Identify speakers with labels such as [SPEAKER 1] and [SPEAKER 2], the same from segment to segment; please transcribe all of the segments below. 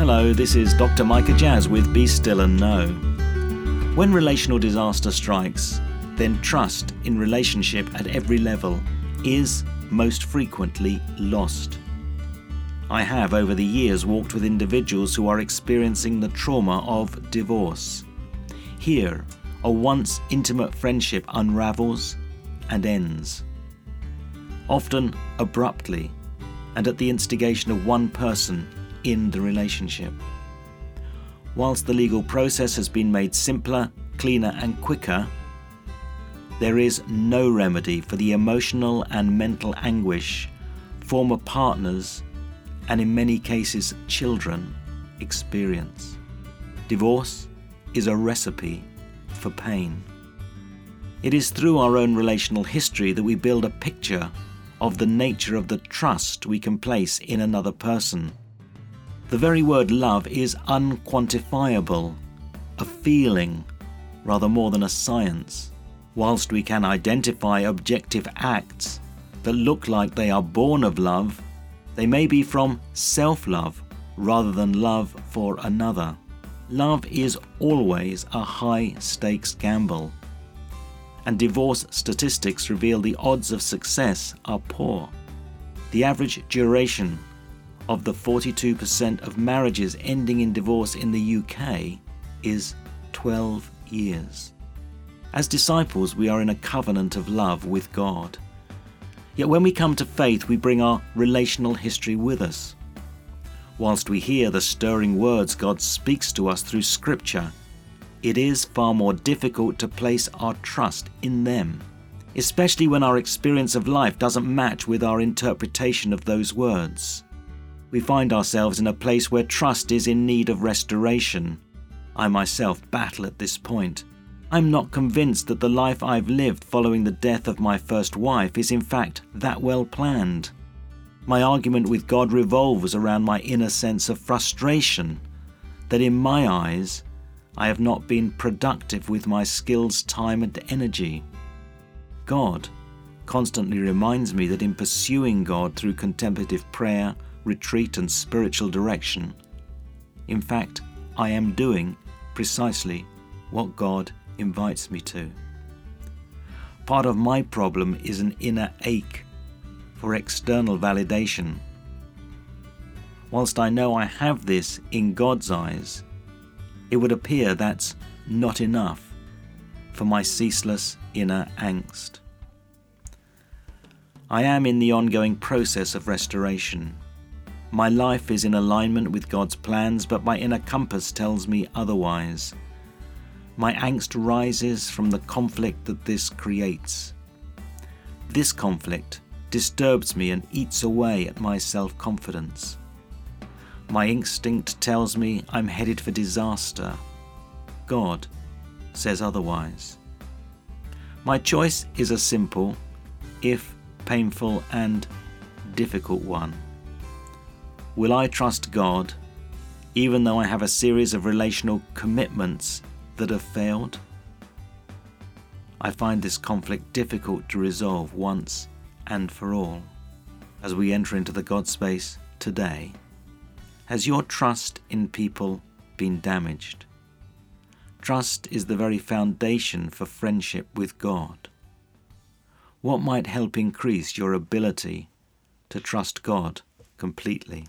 [SPEAKER 1] Hello, this is Dr. Micah Jazz with Be Still and Know. When relational disaster strikes, then trust in relationship at every level is most frequently lost. I have over the years walked with individuals who are experiencing the trauma of divorce. Here, a once intimate friendship unravels and ends. Often abruptly and at the instigation of one person in the relationship. Whilst the legal process has been made simpler, cleaner, and quicker, there is no remedy for the emotional and mental anguish former partners, and in many cases children, experience. Divorce is a recipe for pain. It is through our own relational history that we build a picture of the nature of the trust we can place in another person. The very word love is unquantifiable, a feeling rather more than a science. Whilst we can identify objective acts that look like they are born of love, they may be from self love rather than love for another. Love is always a high stakes gamble, and divorce statistics reveal the odds of success are poor. The average duration of the 42% of marriages ending in divorce in the UK is 12 years. As disciples, we are in a covenant of love with God. Yet when we come to faith, we bring our relational history with us. Whilst we hear the stirring words God speaks to us through Scripture, it is far more difficult to place our trust in them, especially when our experience of life doesn't match with our interpretation of those words we find ourselves in a place where trust is in need of restoration. I myself battle at this point. I'm not convinced that the life I've lived following the death of my first wife is in fact that well planned. My argument with God revolves around my inner sense of frustration that in my eyes I have not been productive with my skills, time, and energy. God constantly reminds me that in pursuing God through contemplative prayer, retreat, and spiritual direction. In fact, I am doing precisely what God invites me to. Part of my problem is an inner ache for external validation. Whilst I know I have this in God's eyes, it would appear that's not enough for my ceaseless inner angst. I am in the ongoing process of restoration. My life is in alignment with God's plans, but my inner compass tells me otherwise. My angst rises from the conflict that this creates. This conflict disturbs me and eats away at my self confidence. My instinct tells me I'm headed for disaster. God says otherwise. My choice is a simple, if painful, and difficult one. Will I trust God even though I have a series of relational commitments that have failed? I find this conflict difficult to resolve once and for all. As we enter into the God space today, has your trust in people been damaged? Trust is the very foundation for friendship with God. What might help increase your ability to trust God completely?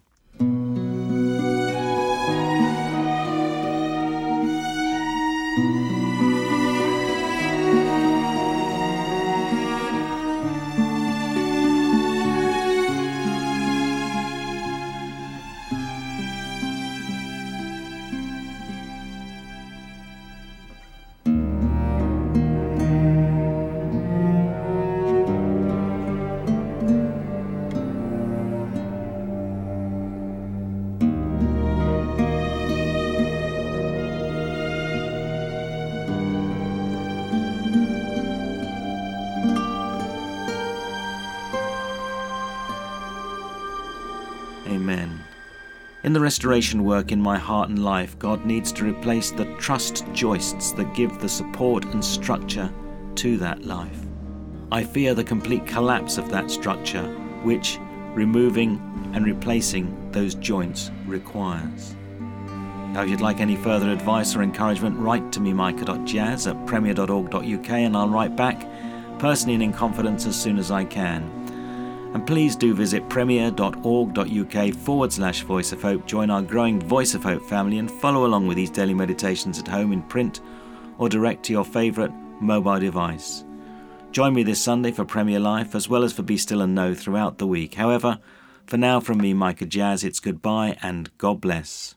[SPEAKER 1] In the restoration work in my heart and life, God needs to replace the trust joists that give the support and structure to that life. I fear the complete collapse of that structure, which removing and replacing those joints requires. Now, if you'd like any further advice or encouragement, write to me, micah.jazz at premier.org.uk, and I'll write back personally and in confidence as soon as I can. And please do visit premier.org.uk forward slash voice of hope, join our growing Voice of Hope family, and follow along with these daily meditations at home in print or direct to your favourite mobile device. Join me this Sunday for Premier Life as well as for Be Still and Know throughout the week. However, for now from me, Micah Jazz, it's goodbye and God bless.